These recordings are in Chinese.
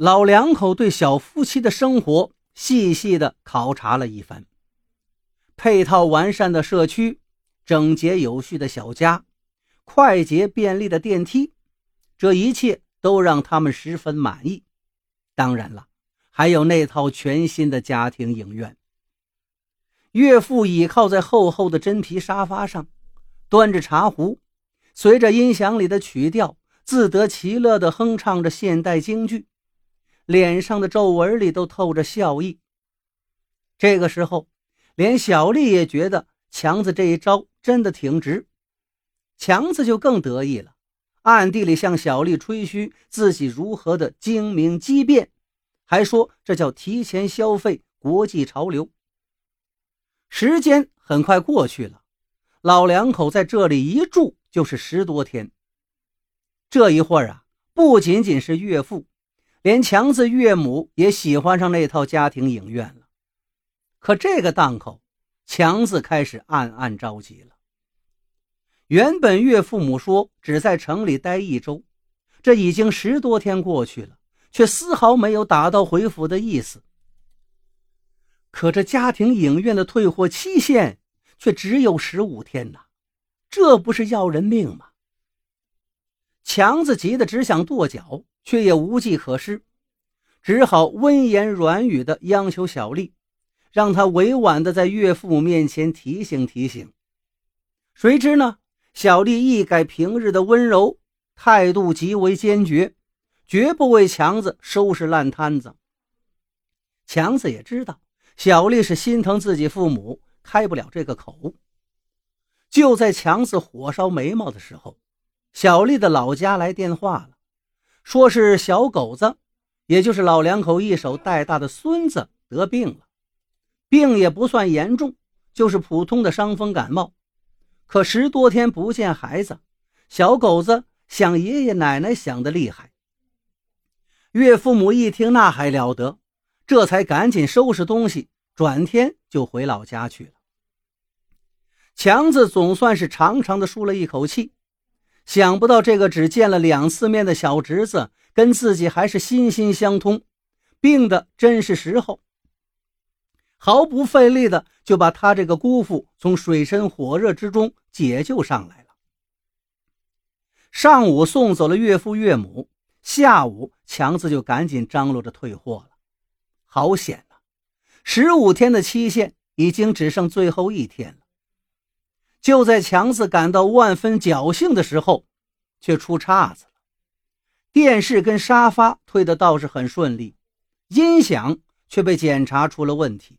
老两口对小夫妻的生活细细的考察了一番，配套完善的社区，整洁有序的小家，快捷便利的电梯，这一切都让他们十分满意。当然了，还有那套全新的家庭影院。岳父倚靠在厚厚的真皮沙发上，端着茶壶，随着音响里的曲调，自得其乐地哼唱着现代京剧。脸上的皱纹里都透着笑意。这个时候，连小丽也觉得强子这一招真的挺值。强子就更得意了，暗地里向小丽吹嘘自己如何的精明机变，还说这叫提前消费国际潮流。时间很快过去了，老两口在这里一住就是十多天。这一会儿啊，不仅仅是岳父。连强子岳母也喜欢上那套家庭影院了，可这个档口，强子开始暗暗着急了。原本岳父母说只在城里待一周，这已经十多天过去了，却丝毫没有打道回府的意思。可这家庭影院的退货期限却只有十五天呐，这不是要人命吗？强子急得只想跺脚。却也无计可施，只好温言软语地央求小丽，让她委婉地在岳父母面前提醒提醒。谁知呢，小丽一改平日的温柔，态度极为坚决，绝不为强子收拾烂摊子。强子也知道小丽是心疼自己父母，开不了这个口。就在强子火烧眉毛的时候，小丽的老家来电话了。说是小狗子，也就是老两口一手带大的孙子得病了，病也不算严重，就是普通的伤风感冒。可十多天不见孩子，小狗子想爷爷奶奶想的厉害。岳父母一听那还了得，这才赶紧收拾东西，转天就回老家去了。强子总算是长长的舒了一口气。想不到这个只见了两次面的小侄子跟自己还是心心相通，病的真是时候，毫不费力的就把他这个姑父从水深火热之中解救上来了。上午送走了岳父岳母，下午强子就赶紧张罗着退货了。好险啊！十五天的期限已经只剩最后一天了。就在强子感到万分侥幸的时候，却出岔子了。电视跟沙发退的倒是很顺利，音响却被检查出了问题。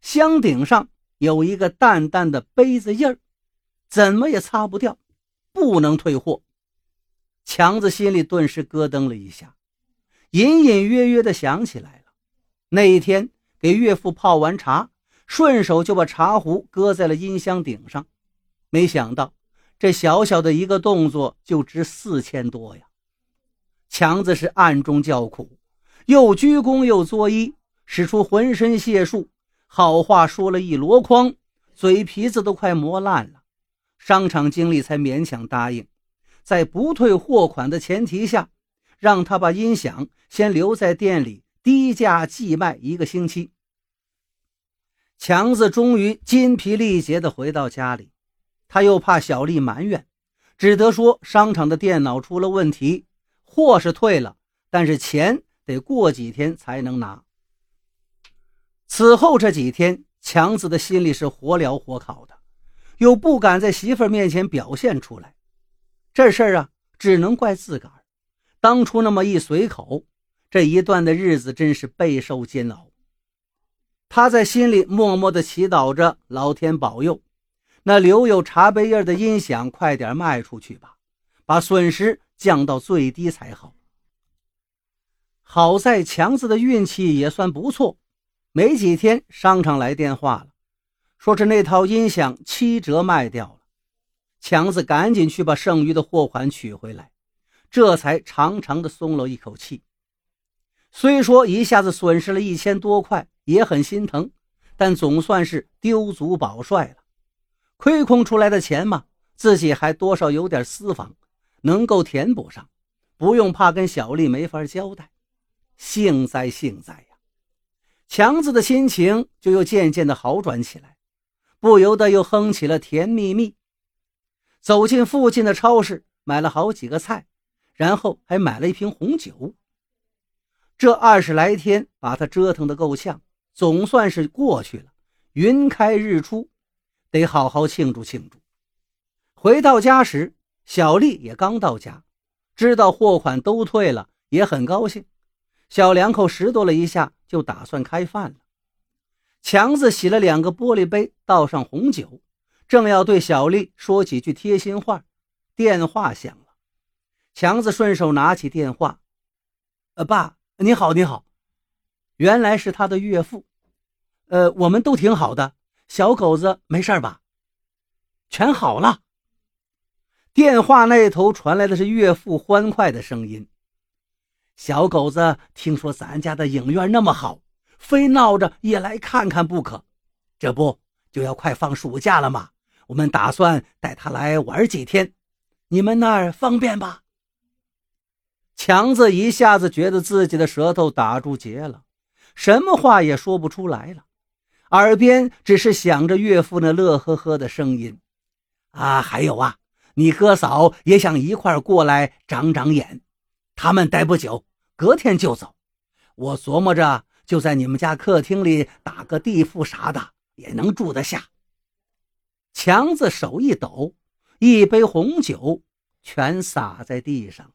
箱顶上有一个淡淡的杯子印儿，怎么也擦不掉，不能退货。强子心里顿时咯噔了一下，隐隐约约的想起来了，那一天给岳父泡完茶，顺手就把茶壶搁在了音箱顶上。没想到，这小小的一个动作就值四千多呀！强子是暗中叫苦，又鞠躬又作揖，使出浑身解数，好话说了一箩筐，嘴皮子都快磨烂了。商场经理才勉强答应，在不退货款的前提下，让他把音响先留在店里，低价寄卖一个星期。强子终于筋疲力竭地回到家里。他又怕小丽埋怨，只得说商场的电脑出了问题，货是退了，但是钱得过几天才能拿。此后这几天，强子的心里是火燎火烤的，又不敢在媳妇面前表现出来。这事儿啊，只能怪自个儿，当初那么一随口，这一段的日子真是备受煎熬。他在心里默默地祈祷着老天保佑。那留有茶杯印的音响，快点卖出去吧，把损失降到最低才好。好在强子的运气也算不错，没几天商场来电话了，说是那套音响七折卖掉了。强子赶紧去把剩余的货款取回来，这才长长的松了一口气。虽说一下子损失了一千多块，也很心疼，但总算是丢足保帅了。亏空出来的钱嘛，自己还多少有点私房，能够填补上，不用怕跟小丽没法交代。幸哉幸哉呀！强子的心情就又渐渐的好转起来，不由得又哼起了《甜蜜蜜》。走进附近的超市，买了好几个菜，然后还买了一瓶红酒。这二十来天把他折腾得够呛，总算是过去了。云开日出，得好好庆祝庆祝。回到家时，小丽也刚到家，知道货款都退了，也很高兴。小两口拾掇了一下，就打算开饭了。强子洗了两个玻璃杯，倒上红酒，正要对小丽说几句贴心话，电话响了。强子顺手拿起电话：“呃，爸，你好，你好。”原来是他的岳父。呃，我们都挺好的，小狗子没事吧？全好了。电话那头传来的是岳父欢快的声音。小狗子听说咱家的影院那么好，非闹着也来看看不可。这不就要快放暑假了吗？我们打算带他来玩几天，你们那儿方便吧？强子一下子觉得自己的舌头打住结了，什么话也说不出来了。耳边只是响着岳父那乐呵呵的声音，啊，还有啊，你哥嫂也想一块过来长长眼，他们待不久，隔天就走。我琢磨着就在你们家客厅里打个地铺啥的，也能住得下。强子手一抖，一杯红酒全洒在地上。